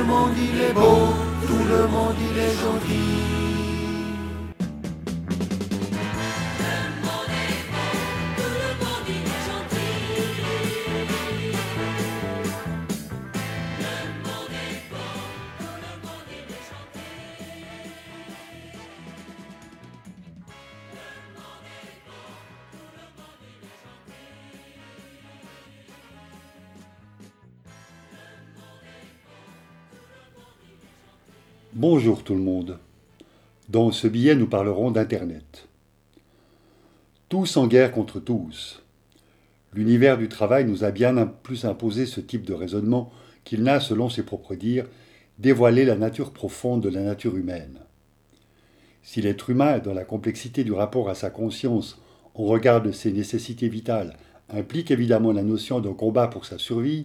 le monde il est beau, tout le monde il est gentil. Bonjour tout le monde. Dans ce billet, nous parlerons d'Internet. Tous en guerre contre tous. L'univers du travail nous a bien plus imposé ce type de raisonnement qu'il n'a, selon ses propres dires, dévoilé la nature profonde de la nature humaine. Si l'être humain, dans la complexité du rapport à sa conscience, au regard de ses nécessités vitales, implique évidemment la notion d'un combat pour sa survie,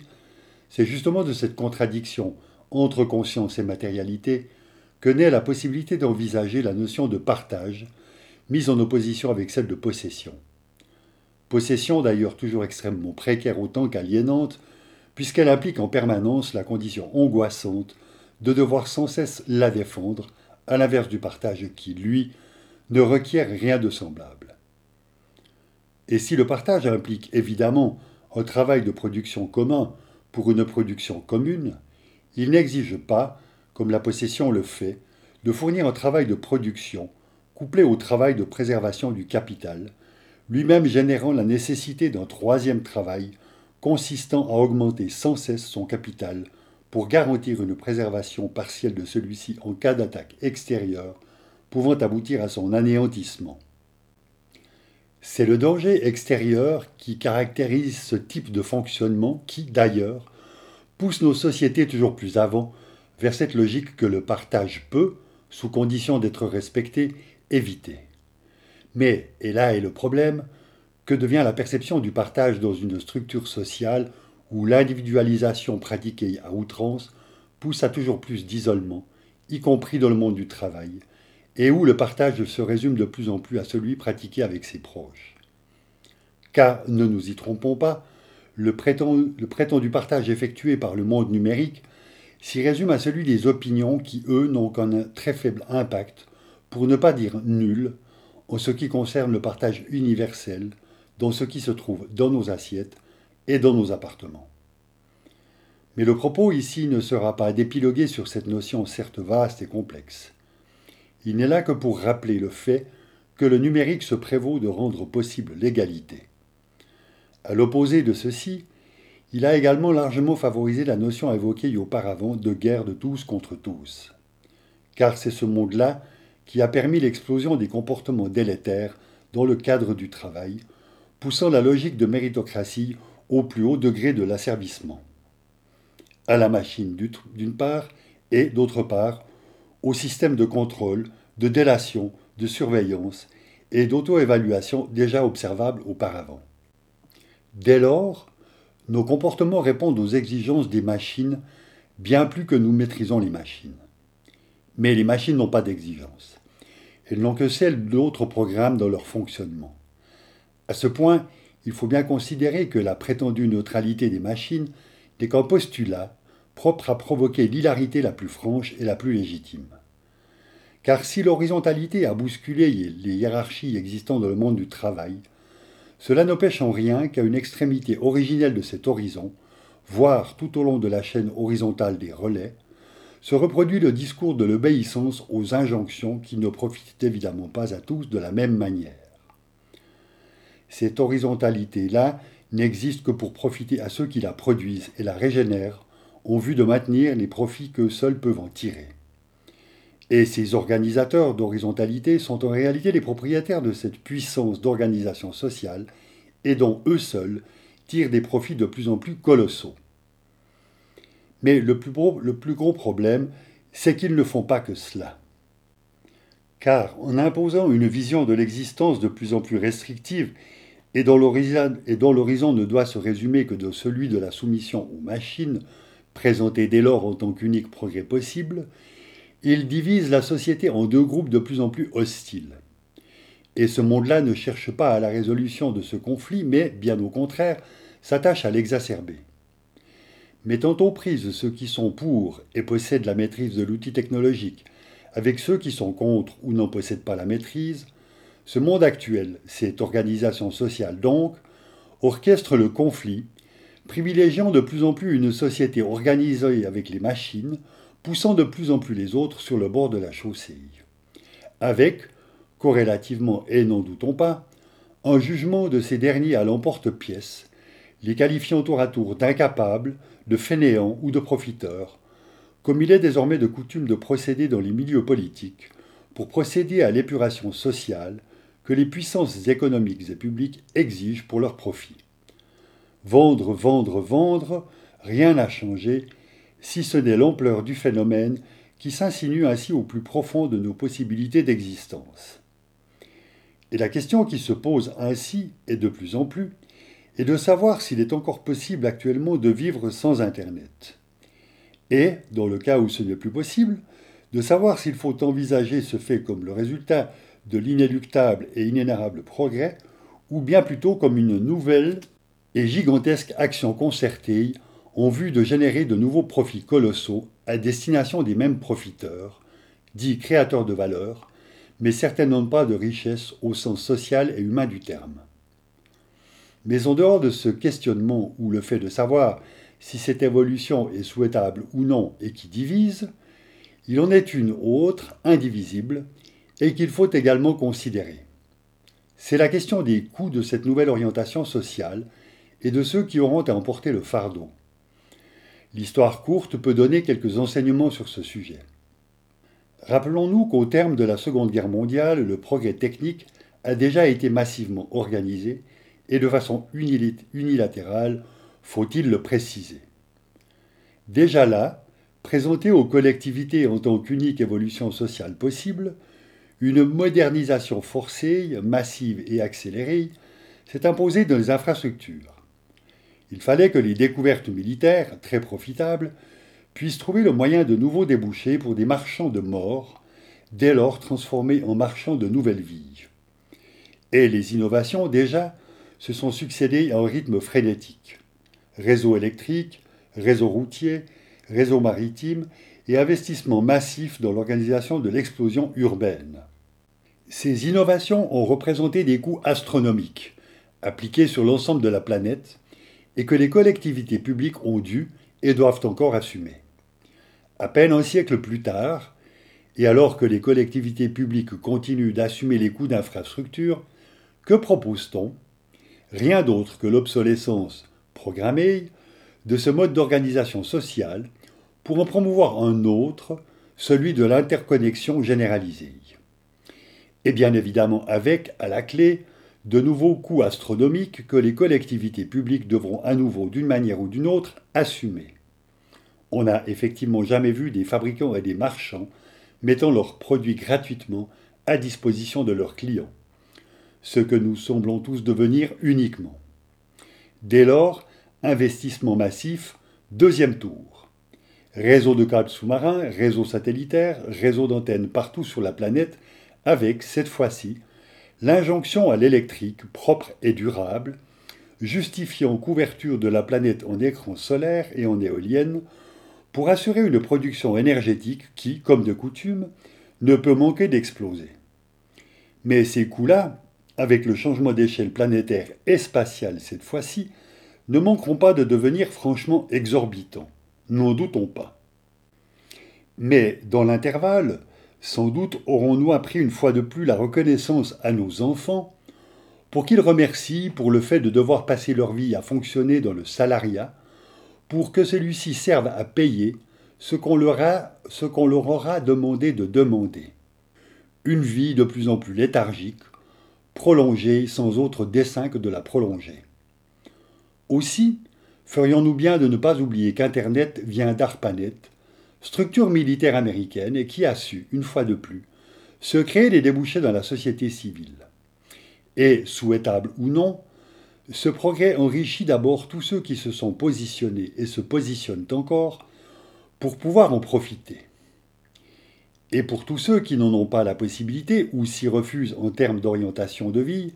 c'est justement de cette contradiction entre conscience et matérialité que naît la possibilité d'envisager la notion de partage, mise en opposition avec celle de possession. Possession d'ailleurs toujours extrêmement précaire autant qu'aliénante, puisqu'elle implique en permanence la condition angoissante de devoir sans cesse la défendre, à l'inverse du partage qui, lui, ne requiert rien de semblable. Et si le partage implique évidemment un travail de production commun pour une production commune, il n'exige pas comme la possession le fait, de fournir un travail de production, couplé au travail de préservation du capital, lui-même générant la nécessité d'un troisième travail consistant à augmenter sans cesse son capital pour garantir une préservation partielle de celui-ci en cas d'attaque extérieure, pouvant aboutir à son anéantissement. C'est le danger extérieur qui caractérise ce type de fonctionnement qui, d'ailleurs, pousse nos sociétés toujours plus avant vers cette logique que le partage peut, sous condition d'être respecté, éviter. Mais, et là est le problème, que devient la perception du partage dans une structure sociale où l'individualisation pratiquée à outrance pousse à toujours plus d'isolement, y compris dans le monde du travail, et où le partage se résume de plus en plus à celui pratiqué avec ses proches. Car, ne nous y trompons pas, le prétendu, le prétendu partage effectué par le monde numérique s'y résume à celui des opinions qui, eux, n'ont qu'un très faible impact, pour ne pas dire nul, en ce qui concerne le partage universel dans ce qui se trouve dans nos assiettes et dans nos appartements. Mais le propos ici ne sera pas d'épiloguer sur cette notion certes vaste et complexe. Il n'est là que pour rappeler le fait que le numérique se prévaut de rendre possible l'égalité. À l'opposé de ceci, il a également largement favorisé la notion évoquée auparavant de guerre de tous contre tous. Car c'est ce monde-là qui a permis l'explosion des comportements délétères dans le cadre du travail, poussant la logique de méritocratie au plus haut degré de l'asservissement. À la machine d'une part, et d'autre part, au système de contrôle, de délation, de surveillance et d'auto-évaluation déjà observables auparavant. Dès lors, nos comportements répondent aux exigences des machines bien plus que nous maîtrisons les machines. Mais les machines n'ont pas d'exigences. Elles n'ont que celles d'autres programmes dans leur fonctionnement. À ce point, il faut bien considérer que la prétendue neutralité des machines n'est qu'un postulat propre à provoquer l'hilarité la plus franche et la plus légitime. Car si l'horizontalité a bousculé les hiérarchies existant dans le monde du travail, cela n'empêche en rien qu'à une extrémité originelle de cet horizon, voire tout au long de la chaîne horizontale des relais, se reproduit le discours de l'obéissance aux injonctions qui ne profitent évidemment pas à tous de la même manière. Cette horizontalité-là n'existe que pour profiter à ceux qui la produisent et la régénèrent, en vue de maintenir les profits qu'eux seuls peuvent en tirer. Et ces organisateurs d'horizontalité sont en réalité les propriétaires de cette puissance d'organisation sociale et dont eux seuls tirent des profits de plus en plus colossaux. Mais le plus gros, le plus gros problème, c'est qu'ils ne font pas que cela. Car en imposant une vision de l'existence de plus en plus restrictive et dont l'horizon ne doit se résumer que de celui de la soumission aux machines, présentée dès lors en tant qu'unique progrès possible, il divise la société en deux groupes de plus en plus hostiles. Et ce monde-là ne cherche pas à la résolution de ce conflit, mais, bien au contraire, s'attache à l'exacerber. mettant aux prises ceux qui sont pour et possèdent la maîtrise de l'outil technologique avec ceux qui sont contre ou n'en possèdent pas la maîtrise, ce monde actuel, cette organisation sociale donc, orchestre le conflit, privilégiant de plus en plus une société organisée avec les machines, poussant de plus en plus les autres sur le bord de la chaussée. Avec, corrélativement et n'en doutons pas, un jugement de ces derniers à l'emporte-pièce, les qualifiant tour à tour d'incapables, de fainéants ou de profiteurs, comme il est désormais de coutume de procéder dans les milieux politiques, pour procéder à l'épuration sociale que les puissances économiques et publiques exigent pour leur profit. Vendre, vendre, vendre, rien n'a changé, si ce n'est l'ampleur du phénomène qui s'insinue ainsi au plus profond de nos possibilités d'existence. Et la question qui se pose ainsi, et de plus en plus, est de savoir s'il est encore possible actuellement de vivre sans Internet et, dans le cas où ce n'est plus possible, de savoir s'il faut envisager ce fait comme le résultat de l'inéluctable et inénarrable progrès, ou bien plutôt comme une nouvelle et gigantesque action concertée en vue de générer de nouveaux profits colossaux à destination des mêmes profiteurs, dits créateurs de valeur, mais certainement pas de richesse au sens social et humain du terme. Mais en dehors de ce questionnement ou le fait de savoir si cette évolution est souhaitable ou non et qui divise, il en est une autre, indivisible, et qu'il faut également considérer. C'est la question des coûts de cette nouvelle orientation sociale et de ceux qui auront à emporter le fardeau. L'histoire courte peut donner quelques enseignements sur ce sujet. Rappelons-nous qu'au terme de la Seconde Guerre mondiale, le progrès technique a déjà été massivement organisé et de façon unilatérale faut-il le préciser. Déjà là, présenté aux collectivités en tant qu'unique évolution sociale possible, une modernisation forcée, massive et accélérée s'est imposée dans les infrastructures. Il fallait que les découvertes militaires, très profitables, puissent trouver le moyen de nouveaux débouchés pour des marchands de mort, dès lors transformés en marchands de nouvelles vies. Et les innovations, déjà, se sont succédées à un rythme frénétique réseau électrique, réseau routier, réseau maritime et investissement massif dans l'organisation de l'explosion urbaine. Ces innovations ont représenté des coûts astronomiques, appliqués sur l'ensemble de la planète, et que les collectivités publiques ont dû et doivent encore assumer. À peine un siècle plus tard, et alors que les collectivités publiques continuent d'assumer les coûts d'infrastructure, que propose-t-on? Rien d'autre que l'obsolescence programmée de ce mode d'organisation sociale pour en promouvoir un autre, celui de l'interconnexion généralisée. Et bien évidemment avec, à la clé, de nouveaux coûts astronomiques que les collectivités publiques devront à nouveau, d'une manière ou d'une autre, assumer. On n'a effectivement jamais vu des fabricants et des marchands mettant leurs produits gratuitement à disposition de leurs clients, ce que nous semblons tous devenir uniquement. Dès lors, investissement massif, deuxième tour. Réseau de câbles sous-marins, réseau satellitaire, réseau d'antennes partout sur la planète, avec, cette fois-ci, l'injonction à l'électrique propre et durable, justifiant couverture de la planète en écran solaire et en éolienne, pour assurer une production énergétique qui, comme de coutume, ne peut manquer d'exploser. Mais ces coûts-là, avec le changement d'échelle planétaire et spatiale cette fois-ci, ne manqueront pas de devenir franchement exorbitants. N'en doutons pas. Mais dans l'intervalle, sans doute aurons-nous appris une fois de plus la reconnaissance à nos enfants pour qu'ils remercient pour le fait de devoir passer leur vie à fonctionner dans le salariat, pour que celui-ci serve à payer ce qu'on leur, leur aura demandé de demander. Une vie de plus en plus léthargique, prolongée sans autre dessein que de la prolonger. Aussi, ferions-nous bien de ne pas oublier qu'Internet vient d'ARPANET, structure militaire américaine et qui a su, une fois de plus, se créer des débouchés dans la société civile. Et, souhaitable ou non, ce progrès enrichit d'abord tous ceux qui se sont positionnés et se positionnent encore pour pouvoir en profiter. Et pour tous ceux qui n'en ont pas la possibilité ou s'y refusent en termes d'orientation de vie,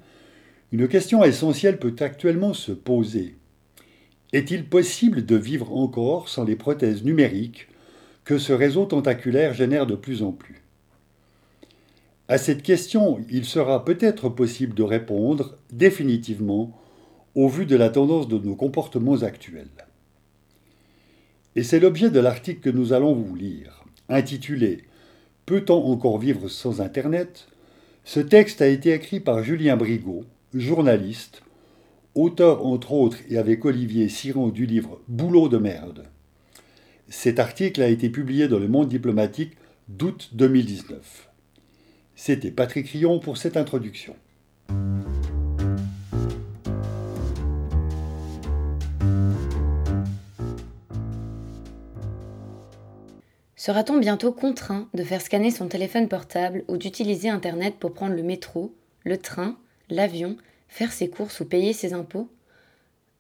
une question essentielle peut actuellement se poser. Est-il possible de vivre encore sans les prothèses numériques que ce réseau tentaculaire génère de plus en plus À cette question, il sera peut-être possible de répondre définitivement au vu de la tendance de nos comportements actuels. Et c'est l'objet de l'article que nous allons vous lire, intitulé Peut-on encore vivre sans Internet? Ce texte a été écrit par Julien Brigaud, journaliste, auteur entre autres et avec Olivier Siron du livre Boulot de merde. Cet article a été publié dans le Monde diplomatique d'août 2019. C'était Patrick Rion pour cette introduction. Sera-t-on bientôt contraint de faire scanner son téléphone portable ou d'utiliser Internet pour prendre le métro, le train, l'avion, faire ses courses ou payer ses impôts?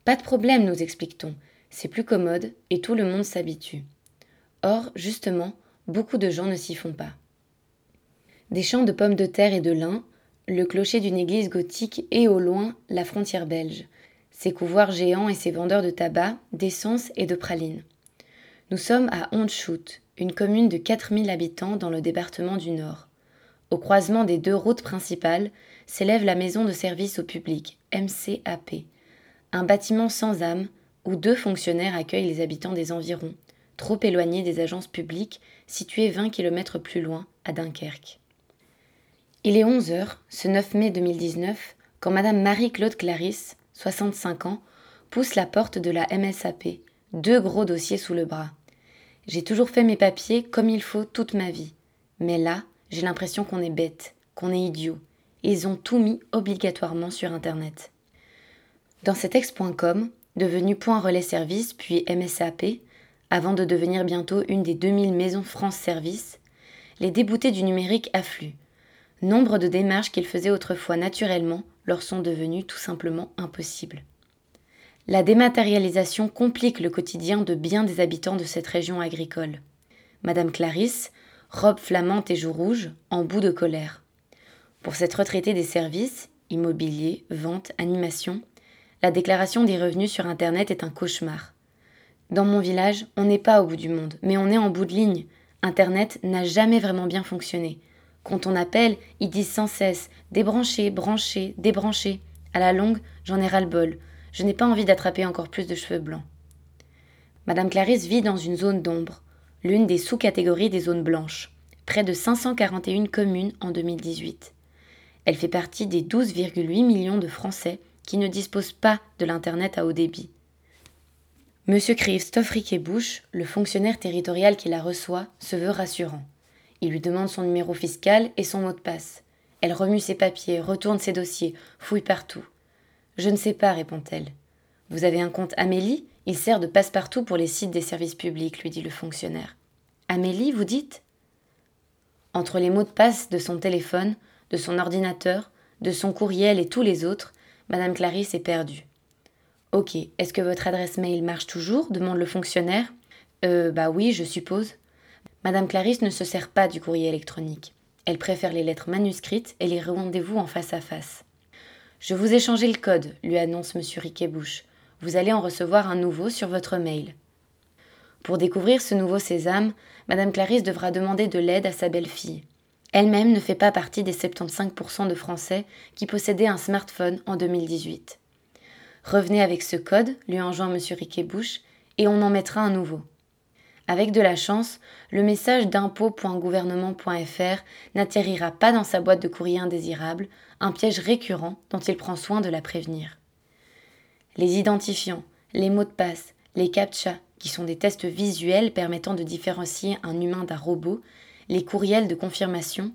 Pas de problème, nous explique-t-on. C'est plus commode et tout le monde s'habitue. Or, justement, beaucoup de gens ne s'y font pas. Des champs de pommes de terre et de lin, le clocher d'une église gothique et au loin la frontière belge, ses couvoirs géants et ses vendeurs de tabac, d'essence et de pralines. Nous sommes à Hondschoote, une commune de 4000 habitants dans le département du Nord. Au croisement des deux routes principales s'élève la maison de service au public, MCAP, un bâtiment sans âme où deux fonctionnaires accueillent les habitants des environs, trop éloignés des agences publiques situées 20 km plus loin, à Dunkerque. Il est 11 heures, ce 9 mai 2019, quand Madame Marie-Claude Clarisse, 65 ans, pousse la porte de la MSAP, deux gros dossiers sous le bras. J'ai toujours fait mes papiers comme il faut toute ma vie. Mais là, j'ai l'impression qu'on est bête, qu'on est idiot. Ils ont tout mis obligatoirement sur Internet. Dans cet ex.com, devenu Point Relais Service puis MSAP, avant de devenir bientôt une des 2000 maisons France Service, les déboutés du numérique affluent. Nombre de démarches qu'ils faisaient autrefois naturellement leur sont devenues tout simplement impossibles. La dématérialisation complique le quotidien de bien des habitants de cette région agricole. Madame Clarisse, robe flamante et joues rouges, en bout de colère. Pour cette retraitée des services, immobilier, vente, animation, la déclaration des revenus sur Internet est un cauchemar. Dans mon village, on n'est pas au bout du monde, mais on est en bout de ligne. Internet n'a jamais vraiment bien fonctionné. Quand on appelle, ils disent sans cesse débrancher, brancher, débrancher. À la longue, j'en ai ras-le-bol. Je n'ai pas envie d'attraper encore plus de cheveux blancs. Madame Clarisse vit dans une zone d'ombre, l'une des sous-catégories des zones blanches, près de 541 communes en 2018. Elle fait partie des 12,8 millions de Français qui ne disposent pas de l'Internet à haut débit. Monsieur Christophe Riquet-Bouche, le fonctionnaire territorial qui la reçoit, se veut rassurant. Il lui demande son numéro fiscal et son mot de passe. Elle remue ses papiers, retourne ses dossiers, fouille partout. Je ne sais pas, répond-elle. Vous avez un compte Amélie? Il sert de passe-partout pour les sites des services publics, lui dit le fonctionnaire. Amélie, vous dites? Entre les mots de passe de son téléphone, de son ordinateur, de son courriel et tous les autres, Madame Clarisse est perdue. Ok, est-ce que votre adresse mail marche toujours? demande le fonctionnaire. Euh, bah oui, je suppose. Madame Clarisse ne se sert pas du courrier électronique. Elle préfère les lettres manuscrites et les rendez-vous en face à face. Je vous ai changé le code, lui annonce M. Riquet-Bouche. Vous allez en recevoir un nouveau sur votre mail. Pour découvrir ce nouveau sésame, Madame Clarisse devra demander de l'aide à sa belle-fille. Elle-même ne fait pas partie des 75% de Français qui possédaient un smartphone en 2018. Revenez avec ce code, lui enjoint M. Riquet-Bouche, et on en mettra un nouveau. Avec de la chance, le message d'impôt.gouvernement.fr n'atterrira pas dans sa boîte de courrier indésirable, un piège récurrent dont il prend soin de la prévenir. Les identifiants, les mots de passe, les captcha, qui sont des tests visuels permettant de différencier un humain d'un robot, les courriels de confirmation,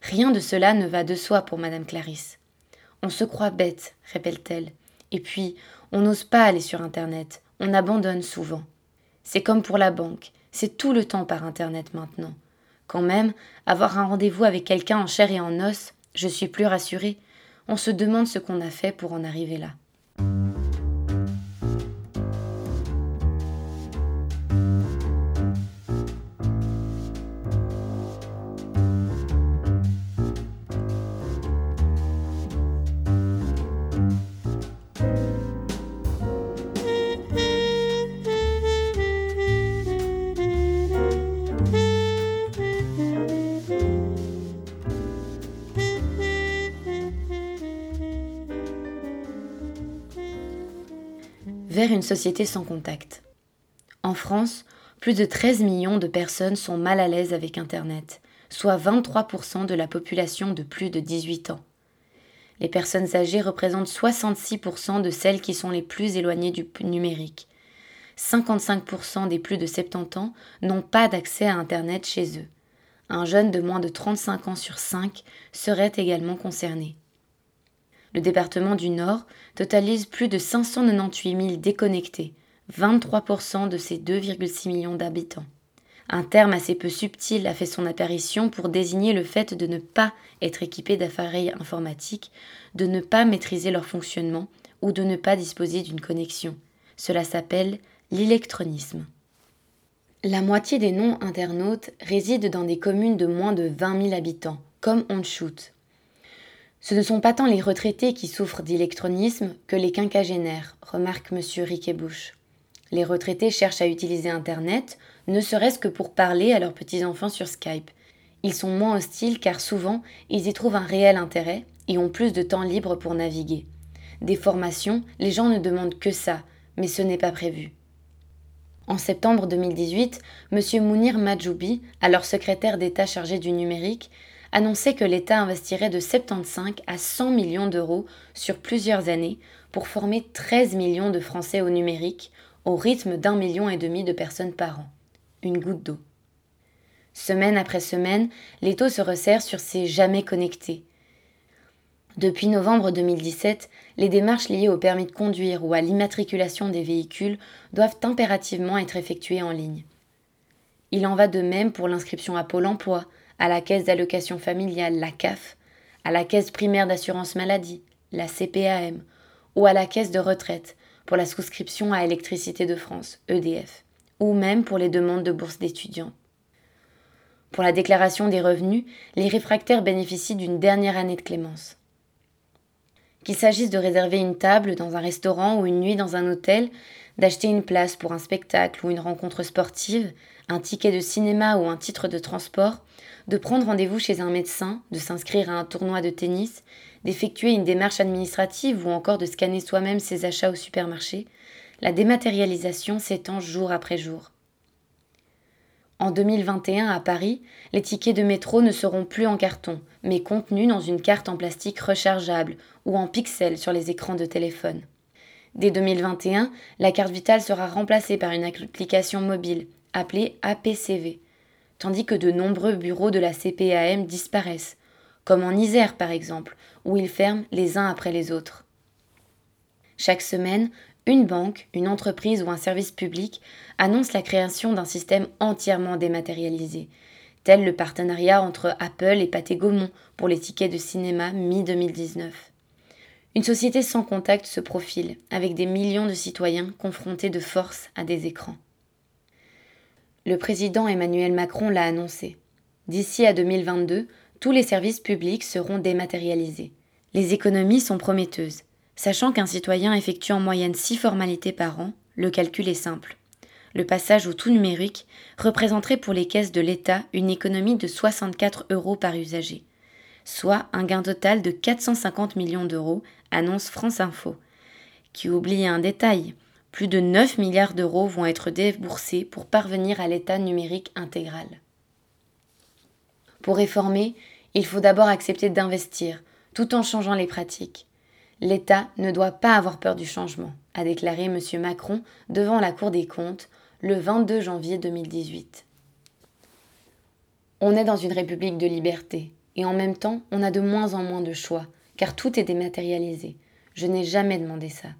rien de cela ne va de soi pour Madame Clarisse. On se croit bête, répète-t-elle, et puis on n'ose pas aller sur Internet, on abandonne souvent. C'est comme pour la banque, c'est tout le temps par Internet maintenant. Quand même, avoir un rendez-vous avec quelqu'un en chair et en os, je suis plus rassurée. On se demande ce qu'on a fait pour en arriver là. Société sans contact. En France, plus de 13 millions de personnes sont mal à l'aise avec Internet, soit 23% de la population de plus de 18 ans. Les personnes âgées représentent 66% de celles qui sont les plus éloignées du numérique. 55% des plus de 70 ans n'ont pas d'accès à Internet chez eux. Un jeune de moins de 35 ans sur 5 serait également concerné. Le département du Nord totalise plus de 598 000 déconnectés, 23% de ses 2,6 millions d'habitants. Un terme assez peu subtil a fait son apparition pour désigner le fait de ne pas être équipé d'appareils informatiques, de ne pas maîtriser leur fonctionnement ou de ne pas disposer d'une connexion. Cela s'appelle l'électronisme. La moitié des non-internautes résident dans des communes de moins de 20 000 habitants, comme Onchut. Ce ne sont pas tant les retraités qui souffrent d'électronisme que les quinquagénaires, remarque M. Riquet-Bouche. Les retraités cherchent à utiliser Internet, ne serait-ce que pour parler à leurs petits-enfants sur Skype. Ils sont moins hostiles car souvent ils y trouvent un réel intérêt et ont plus de temps libre pour naviguer. Des formations, les gens ne demandent que ça, mais ce n'est pas prévu. En septembre 2018, M. Mounir Majoubi, alors secrétaire d'État chargé du numérique, annonçait que l'État investirait de 75 à 100 millions d'euros sur plusieurs années pour former 13 millions de Français au numérique, au rythme d'un million et demi de personnes par an. Une goutte d'eau. Semaine après semaine, les se resserrent sur ces jamais connectés. Depuis novembre 2017, les démarches liées au permis de conduire ou à l'immatriculation des véhicules doivent impérativement être effectuées en ligne. Il en va de même pour l'inscription à Pôle emploi, à la caisse d'allocation familiale, la CAF, à la caisse primaire d'assurance maladie, la CPAM, ou à la caisse de retraite pour la souscription à Électricité de France, EDF, ou même pour les demandes de bourse d'étudiants. Pour la déclaration des revenus, les réfractaires bénéficient d'une dernière année de clémence. Qu'il s'agisse de réserver une table dans un restaurant ou une nuit dans un hôtel, d'acheter une place pour un spectacle ou une rencontre sportive, un ticket de cinéma ou un titre de transport, de prendre rendez-vous chez un médecin, de s'inscrire à un tournoi de tennis, d'effectuer une démarche administrative ou encore de scanner soi-même ses achats au supermarché, la dématérialisation s'étend jour après jour. En 2021 à Paris, les tickets de métro ne seront plus en carton, mais contenus dans une carte en plastique rechargeable ou en pixels sur les écrans de téléphone. Dès 2021, la carte vitale sera remplacée par une application mobile appelée APCV, tandis que de nombreux bureaux de la CPAM disparaissent, comme en Isère par exemple, où ils ferment les uns après les autres. Chaque semaine, une banque, une entreprise ou un service public annonce la création d'un système entièrement dématérialisé, tel le partenariat entre Apple et Pathé Gaumont pour les tickets de cinéma mi-2019. Une société sans contact se profile, avec des millions de citoyens confrontés de force à des écrans. Le président Emmanuel Macron l'a annoncé. D'ici à 2022, tous les services publics seront dématérialisés. Les économies sont prometteuses. Sachant qu'un citoyen effectue en moyenne six formalités par an, le calcul est simple. Le passage au tout numérique représenterait pour les caisses de l'État une économie de 64 euros par usager, soit un gain total de 450 millions d'euros, annonce France Info, qui oublie un détail. Plus de 9 milliards d'euros vont être déboursés pour parvenir à l'état numérique intégral. Pour réformer, il faut d'abord accepter d'investir, tout en changeant les pratiques. L'État ne doit pas avoir peur du changement, a déclaré M. Macron devant la Cour des comptes le 22 janvier 2018. On est dans une république de liberté, et en même temps, on a de moins en moins de choix, car tout est dématérialisé. Je n'ai jamais demandé ça.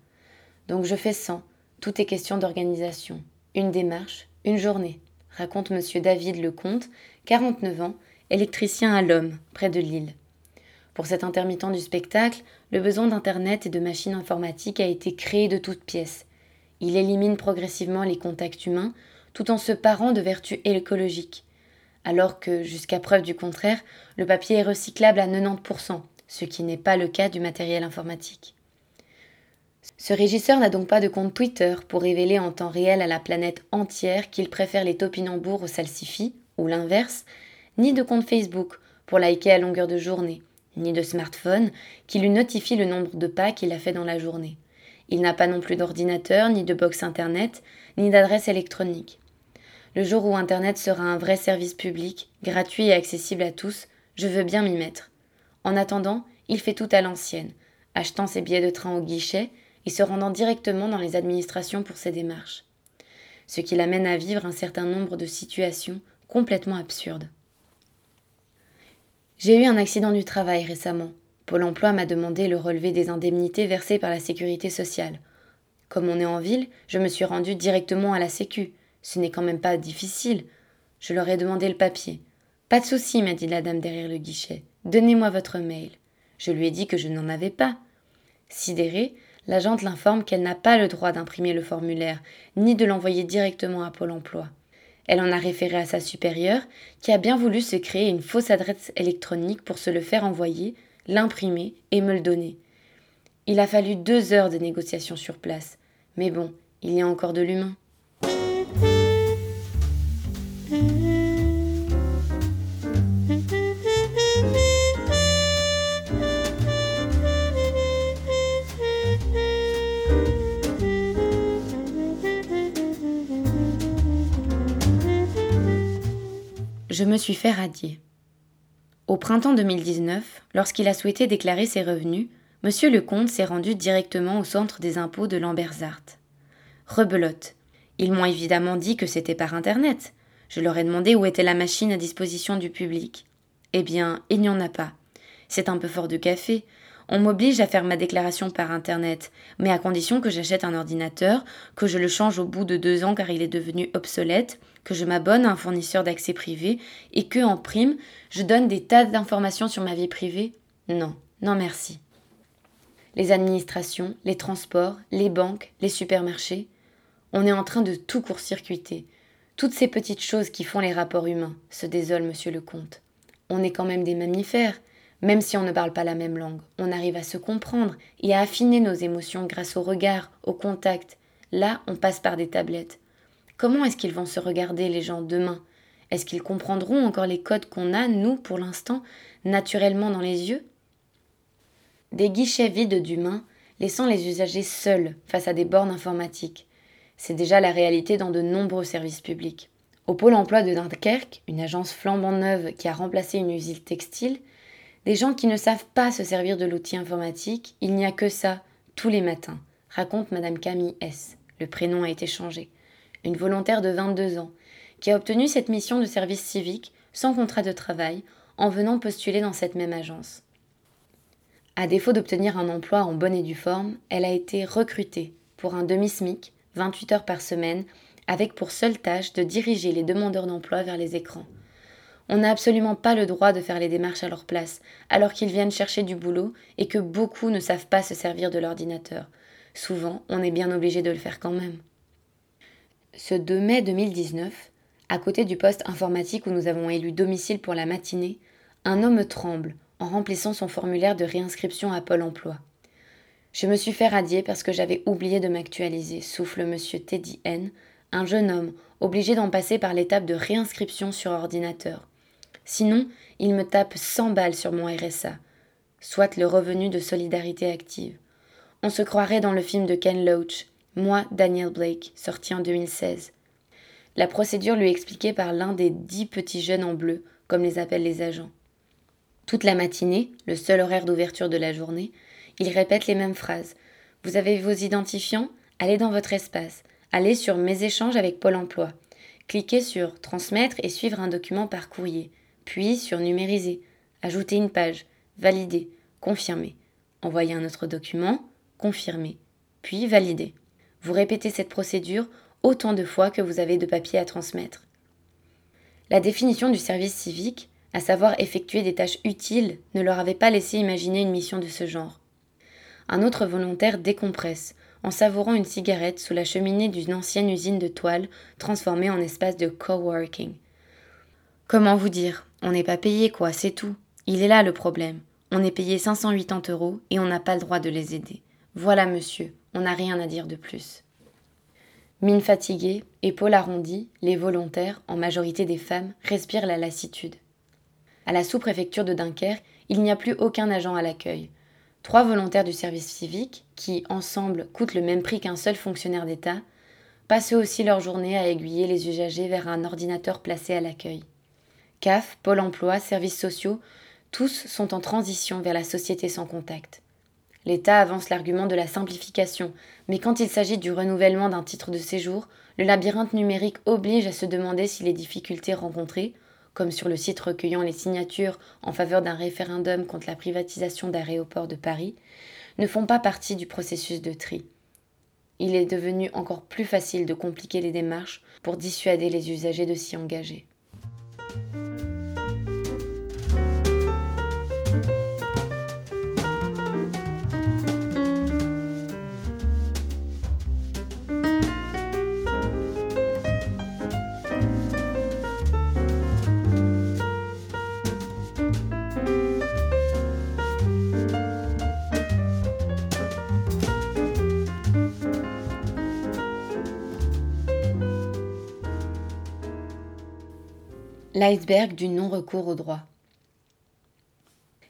Donc je fais sans, tout est question d'organisation. Une démarche, une journée, raconte M. David Lecomte, 49 ans, électricien à l'homme, près de Lille. Pour cet intermittent du spectacle, le besoin d'Internet et de machines informatiques a été créé de toutes pièces. Il élimine progressivement les contacts humains tout en se parant de vertus écologiques. Alors que, jusqu'à preuve du contraire, le papier est recyclable à 90%, ce qui n'est pas le cas du matériel informatique. Ce régisseur n'a donc pas de compte Twitter pour révéler en temps réel à la planète entière qu'il préfère les topinambours aux salsifis, ou l'inverse, ni de compte Facebook pour liker à longueur de journée, ni de smartphone qui lui notifie le nombre de pas qu'il a fait dans la journée. Il n'a pas non plus d'ordinateur, ni de box Internet, ni d'adresse électronique. Le jour où Internet sera un vrai service public, gratuit et accessible à tous, je veux bien m'y mettre. En attendant, il fait tout à l'ancienne, achetant ses billets de train au guichet et se rendant directement dans les administrations pour ses démarches. Ce qui l'amène à vivre un certain nombre de situations complètement absurdes. J'ai eu un accident du travail récemment. Pôle emploi m'a demandé le relevé des indemnités versées par la sécurité sociale. Comme on est en ville, je me suis rendue directement à la Sécu. Ce n'est quand même pas difficile. Je leur ai demandé le papier. Pas de souci, m'a dit la dame derrière le guichet. Donnez-moi votre mail. Je lui ai dit que je n'en avais pas. Sidérée, l'agente l'informe qu'elle n'a pas le droit d'imprimer le formulaire, ni de l'envoyer directement à Pôle emploi. Elle en a référé à sa supérieure, qui a bien voulu se créer une fausse adresse électronique pour se le faire envoyer, l'imprimer et me le donner. Il a fallu deux heures de négociation sur place. Mais bon, il y a encore de l'humain. Je me suis fait radier. Au printemps 2019, lorsqu'il a souhaité déclarer ses revenus, Monsieur le comte s'est rendu directement au centre des impôts de Lambersart. Rebelote. Ils m'ont évidemment dit que c'était par Internet. Je leur ai demandé où était la machine à disposition du public. Eh bien, il n'y en a pas. C'est un peu fort de café. On m'oblige à faire ma déclaration par Internet, mais à condition que j'achète un ordinateur, que je le change au bout de deux ans car il est devenu obsolète, que je m'abonne à un fournisseur d'accès privé et que, en prime, je donne des tas d'informations sur ma vie privée Non, non merci. Les administrations, les transports, les banques, les supermarchés, on est en train de tout court-circuiter. Toutes ces petites choses qui font les rapports humains, se désole monsieur le comte. On est quand même des mammifères, même si on ne parle pas la même langue. On arrive à se comprendre et à affiner nos émotions grâce au regard, au contact. Là, on passe par des tablettes. Comment est-ce qu'ils vont se regarder, les gens, demain? Est-ce qu'ils comprendront encore les codes qu'on a, nous, pour l'instant, naturellement dans les yeux? Des guichets vides d'humains, laissant les usagers seuls face à des bornes informatiques. C'est déjà la réalité dans de nombreux services publics. Au pôle emploi de Dunkerque, une agence flambant neuve qui a remplacé une usine textile, des gens qui ne savent pas se servir de l'outil informatique, il n'y a que ça, tous les matins, raconte Madame Camille S. Le prénom a été changé une volontaire de 22 ans, qui a obtenu cette mission de service civique sans contrat de travail en venant postuler dans cette même agence. À défaut d'obtenir un emploi en bonne et due forme, elle a été recrutée pour un demi-SMIC, 28 heures par semaine, avec pour seule tâche de diriger les demandeurs d'emploi vers les écrans. On n'a absolument pas le droit de faire les démarches à leur place, alors qu'ils viennent chercher du boulot et que beaucoup ne savent pas se servir de l'ordinateur. Souvent, on est bien obligé de le faire quand même. Ce 2 mai 2019, à côté du poste informatique où nous avons élu domicile pour la matinée, un homme tremble en remplissant son formulaire de réinscription à Pôle emploi. Je me suis fait radier parce que j'avais oublié de m'actualiser, souffle monsieur Teddy N, un jeune homme obligé d'en passer par l'étape de réinscription sur ordinateur. Sinon, il me tape 100 balles sur mon RSA, soit le revenu de solidarité active. On se croirait dans le film de Ken Loach, moi, Daniel Blake, sorti en 2016. La procédure lui expliquée par l'un des dix petits jeunes en bleu, comme les appellent les agents. Toute la matinée, le seul horaire d'ouverture de la journée, il répète les mêmes phrases. Vous avez vos identifiants? Allez dans votre espace. Allez sur Mes échanges avec Pôle emploi. Cliquez sur Transmettre et suivre un document par courrier. Puis sur Numériser. Ajouter une page. Valider. Confirmer. Envoyer un autre document. Confirmer. Puis valider. Vous répétez cette procédure autant de fois que vous avez de papier à transmettre. La définition du service civique, à savoir effectuer des tâches utiles, ne leur avait pas laissé imaginer une mission de ce genre. Un autre volontaire décompresse, en savourant une cigarette sous la cheminée d'une ancienne usine de toile transformée en espace de coworking. Comment vous dire On n'est pas payé, quoi, c'est tout. Il est là le problème. On est payé 580 euros et on n'a pas le droit de les aider. Voilà, monsieur, on n'a rien à dire de plus. Mine fatiguée, épaules arrondies, les volontaires, en majorité des femmes, respirent la lassitude. À la sous-préfecture de Dunkerque, il n'y a plus aucun agent à l'accueil. Trois volontaires du service civique, qui ensemble coûtent le même prix qu'un seul fonctionnaire d'État, passent aussi leur journée à aiguiller les usagers vers un ordinateur placé à l'accueil. CAF, Pôle emploi, services sociaux, tous sont en transition vers la société sans contact. L'État avance l'argument de la simplification, mais quand il s'agit du renouvellement d'un titre de séjour, le labyrinthe numérique oblige à se demander si les difficultés rencontrées, comme sur le site recueillant les signatures en faveur d'un référendum contre la privatisation d'aéroports de Paris, ne font pas partie du processus de tri. Il est devenu encore plus facile de compliquer les démarches pour dissuader les usagers de s'y engager. L'iceberg du non-recours au droit.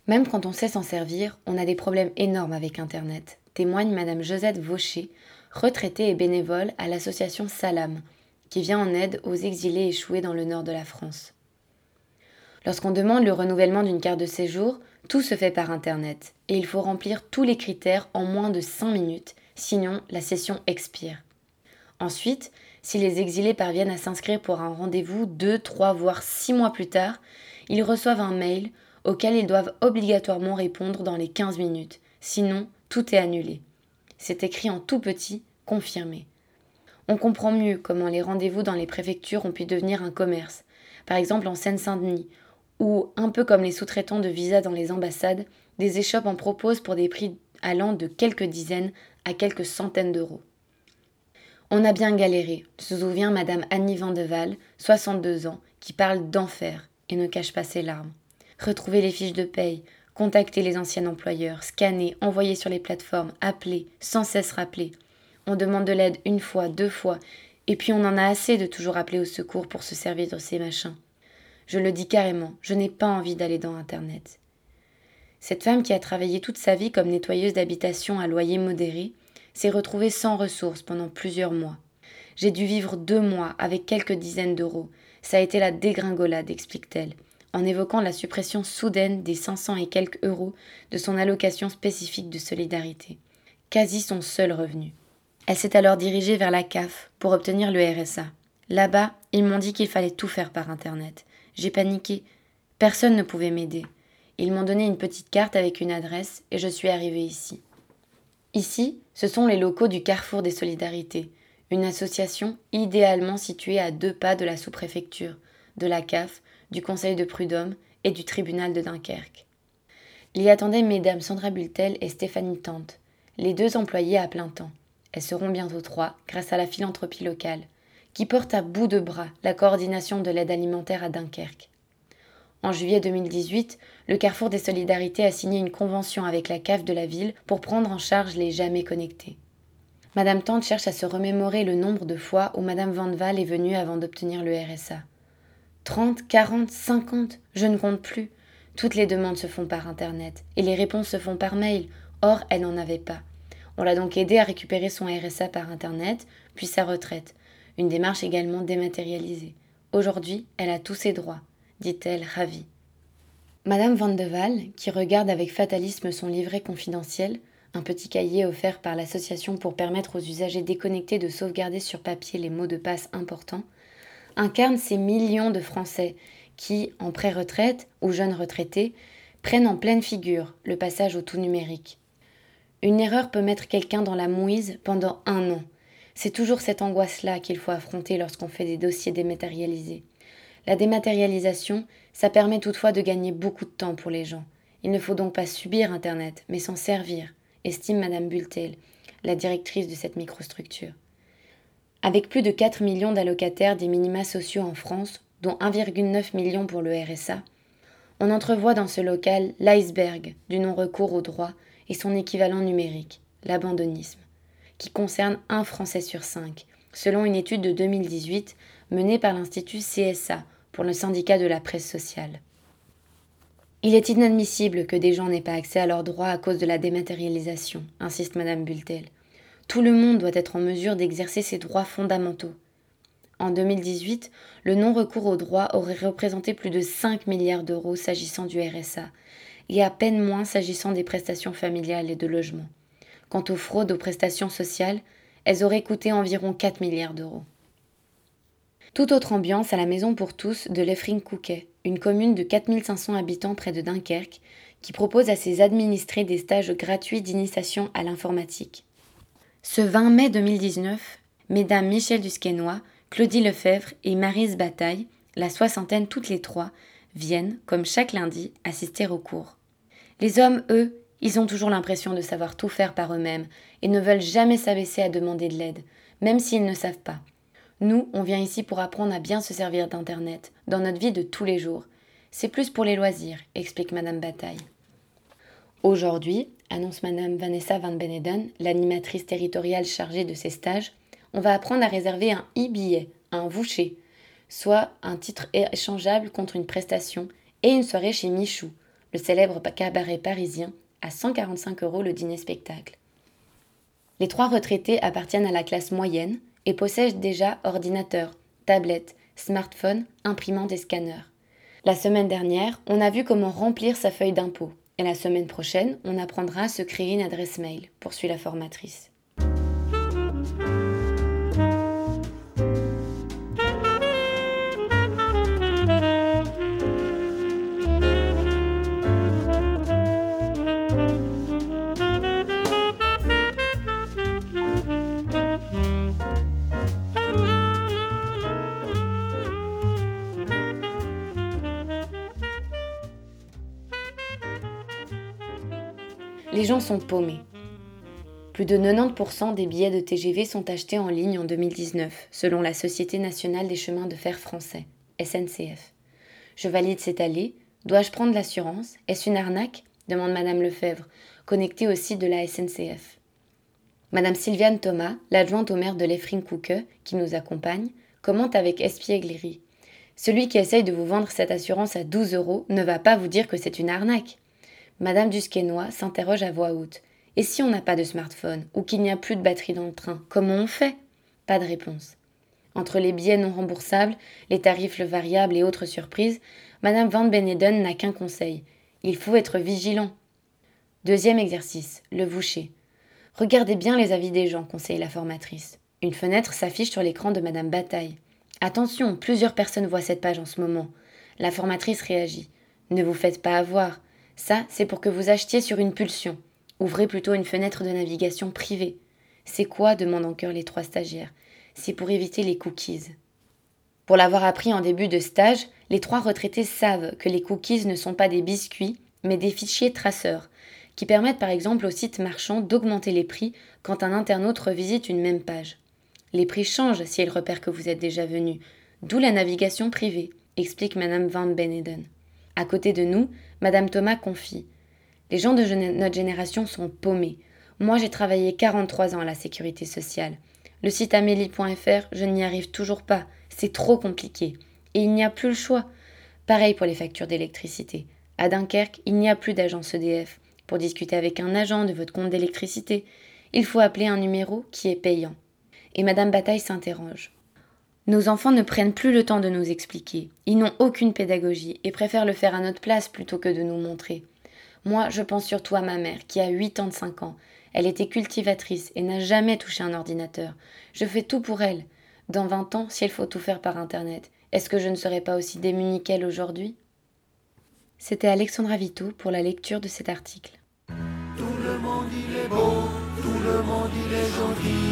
Même quand on sait s'en servir, on a des problèmes énormes avec Internet, témoigne Madame Josette Vaucher, retraitée et bénévole à l'association Salam, qui vient en aide aux exilés échoués dans le nord de la France. Lorsqu'on demande le renouvellement d'une carte de séjour, tout se fait par Internet, et il faut remplir tous les critères en moins de 5 minutes, sinon la session expire. Ensuite, si les exilés parviennent à s'inscrire pour un rendez-vous deux, trois, voire six mois plus tard, ils reçoivent un mail auquel ils doivent obligatoirement répondre dans les 15 minutes. Sinon, tout est annulé. C'est écrit en tout petit, confirmé. On comprend mieux comment les rendez-vous dans les préfectures ont pu devenir un commerce. Par exemple en Seine-Saint-Denis, où, un peu comme les sous-traitants de visa dans les ambassades, des échoppes en proposent pour des prix allant de quelques dizaines à quelques centaines d'euros. On a bien galéré, se souvient Madame Annie Vandeval, 62 ans, qui parle d'enfer et ne cache pas ses larmes. Retrouver les fiches de paye, contacter les anciens employeurs, scanner, envoyer sur les plateformes, appeler, sans cesse rappeler. On demande de l'aide une fois, deux fois, et puis on en a assez de toujours appeler au secours pour se servir de ces machins. Je le dis carrément, je n'ai pas envie d'aller dans Internet. Cette femme qui a travaillé toute sa vie comme nettoyeuse d'habitation à loyer modéré s'est retrouvée sans ressources pendant plusieurs mois. J'ai dû vivre deux mois avec quelques dizaines d'euros. Ça a été la dégringolade, explique-t-elle, en évoquant la suppression soudaine des 500 et quelques euros de son allocation spécifique de solidarité. Quasi son seul revenu. Elle s'est alors dirigée vers la CAF pour obtenir le RSA. Là-bas, ils m'ont dit qu'il fallait tout faire par Internet. J'ai paniqué. Personne ne pouvait m'aider. Ils m'ont donné une petite carte avec une adresse et je suis arrivée ici. Ici, ce sont les locaux du Carrefour des Solidarités, une association idéalement située à deux pas de la sous-préfecture, de la CAF, du Conseil de prud'homme et du tribunal de Dunkerque. Il y attendait mesdames Sandra Bultel et Stéphanie Tante, les deux employées à plein temps. Elles seront bientôt trois grâce à la philanthropie locale, qui porte à bout de bras la coordination de l'aide alimentaire à Dunkerque. En juillet 2018, le Carrefour des Solidarités a signé une convention avec la CAF de la ville pour prendre en charge les jamais connectés. Madame Tante cherche à se remémorer le nombre de fois où Madame Van Val est venue avant d'obtenir le RSA. 30, 40, 50, je ne compte plus. Toutes les demandes se font par Internet et les réponses se font par mail. Or, elle n'en avait pas. On l'a donc aidée à récupérer son RSA par Internet, puis sa retraite. Une démarche également dématérialisée. Aujourd'hui, elle a tous ses droits dit-elle ravie. Madame Vandeval, qui regarde avec fatalisme son livret confidentiel, un petit cahier offert par l'association pour permettre aux usagers déconnectés de sauvegarder sur papier les mots de passe importants, incarne ces millions de Français qui, en pré-retraite ou jeunes retraités, prennent en pleine figure le passage au tout numérique. Une erreur peut mettre quelqu'un dans la mouise pendant un an. C'est toujours cette angoisse-là qu'il faut affronter lorsqu'on fait des dossiers dématérialisés. La dématérialisation, ça permet toutefois de gagner beaucoup de temps pour les gens. Il ne faut donc pas subir Internet, mais s'en servir, estime Madame Bultel, la directrice de cette microstructure. Avec plus de 4 millions d'allocataires des minima sociaux en France, dont 1,9 million pour le RSA, on entrevoit dans ce local l'iceberg du non-recours au droit et son équivalent numérique, l'abandonnisme, qui concerne un Français sur cinq, selon une étude de 2018 menée par l'Institut CSA pour le syndicat de la presse sociale. Il est inadmissible que des gens n'aient pas accès à leurs droits à cause de la dématérialisation, insiste Madame Bultel. Tout le monde doit être en mesure d'exercer ses droits fondamentaux. En 2018, le non-recours aux droits aurait représenté plus de 5 milliards d'euros s'agissant du RSA, et à peine moins s'agissant des prestations familiales et de logement. Quant aux fraudes aux prestations sociales, elles auraient coûté environ 4 milliards d'euros. Toute autre ambiance à la Maison pour tous de Leffring-Couquet, une commune de 4500 habitants près de Dunkerque, qui propose à ses administrés des stages gratuits d'initiation à l'informatique. Ce 20 mai 2019, Mesdames Michel Dusquesnois, Claudie Lefebvre et Marise Bataille, la soixantaine toutes les trois, viennent, comme chaque lundi, assister au cours. Les hommes, eux, ils ont toujours l'impression de savoir tout faire par eux-mêmes et ne veulent jamais s'abaisser à demander de l'aide, même s'ils ne savent pas. Nous, on vient ici pour apprendre à bien se servir d'Internet, dans notre vie de tous les jours. C'est plus pour les loisirs, explique Madame Bataille. Aujourd'hui, annonce Madame Vanessa Van Beneden, l'animatrice territoriale chargée de ces stages, on va apprendre à réserver un e-billet, un voucher, soit un titre échangeable contre une prestation, et une soirée chez Michou, le célèbre cabaret parisien, à 145 euros le dîner-spectacle. Les trois retraités appartiennent à la classe moyenne, et possède déjà ordinateur, tablette, smartphone, imprimante et scanner. La semaine dernière, on a vu comment remplir sa feuille d'impôt. Et la semaine prochaine, on apprendra à se créer une adresse mail, poursuit la formatrice. Les gens sont paumés. Plus de 90% des billets de TGV sont achetés en ligne en 2019, selon la Société nationale des chemins de fer français, SNCF. Je valide cette allée. Dois-je prendre l'assurance? Est-ce une arnaque? demande Madame Lefebvre, connectée au site de la SNCF. Madame Sylviane Thomas, l'adjointe au maire de Leffring-Couque, qui nous accompagne, commente avec espièglerie. Celui qui essaye de vous vendre cette assurance à 12 euros ne va pas vous dire que c'est une arnaque. Madame Dusquesnois s'interroge à voix haute. Et si on n'a pas de smartphone ou qu'il n'y a plus de batterie dans le train, comment on fait? Pas de réponse. Entre les billets non remboursables, les tarifs variables et autres surprises, Madame Van Beneden n'a qu'un conseil. Il faut être vigilant. Deuxième exercice, le voucher. Regardez bien les avis des gens, conseille la formatrice. Une fenêtre s'affiche sur l'écran de Madame Bataille. Attention, plusieurs personnes voient cette page en ce moment. La formatrice réagit. Ne vous faites pas avoir. Ça, c'est pour que vous achetiez sur une pulsion. Ouvrez plutôt une fenêtre de navigation privée. C'est quoi demandent en chœur les trois stagiaires. C'est pour éviter les cookies. Pour l'avoir appris en début de stage, les trois retraités savent que les cookies ne sont pas des biscuits, mais des fichiers traceurs, qui permettent par exemple aux sites marchands d'augmenter les prix quand un internaute revisite une même page. Les prix changent si ils repèrent que vous êtes déjà venu, d'où la navigation privée, explique Madame Van Beneden. À côté de nous, Madame Thomas confie Les gens de notre génération sont paumés. Moi, j'ai travaillé 43 ans à la sécurité sociale. Le site amélie.fr, je n'y arrive toujours pas. C'est trop compliqué. Et il n'y a plus le choix. Pareil pour les factures d'électricité. À Dunkerque, il n'y a plus d'agence EDF. Pour discuter avec un agent de votre compte d'électricité, il faut appeler un numéro qui est payant. Et Madame Bataille s'interroge. Nos enfants ne prennent plus le temps de nous expliquer. Ils n'ont aucune pédagogie et préfèrent le faire à notre place plutôt que de nous montrer. Moi, je pense surtout à ma mère, qui a 85 ans. Elle était cultivatrice et n'a jamais touché un ordinateur. Je fais tout pour elle. Dans 20 ans, si elle faut tout faire par Internet, est-ce que je ne serai pas aussi démunie qu'elle aujourd'hui? C'était Alexandra Vito pour la lecture de cet article. Tout le monde il est beau, tout le monde il est gentil.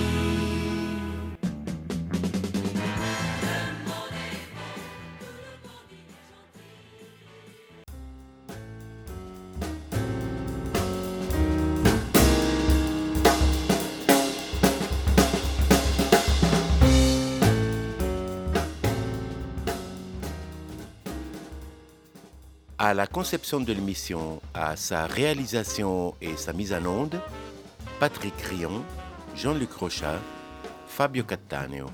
À la conception de l'émission, à sa réalisation et sa mise en onde, Patrick Rion, Jean-Luc Rochat, Fabio Cattaneo.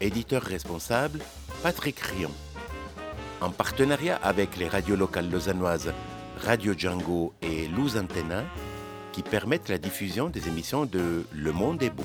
Éditeur responsable, Patrick Rion. en partenariat avec les radios locales lausannoises Radio Django et Luz Antenna, qui permettent la diffusion des émissions de Le Monde est beau.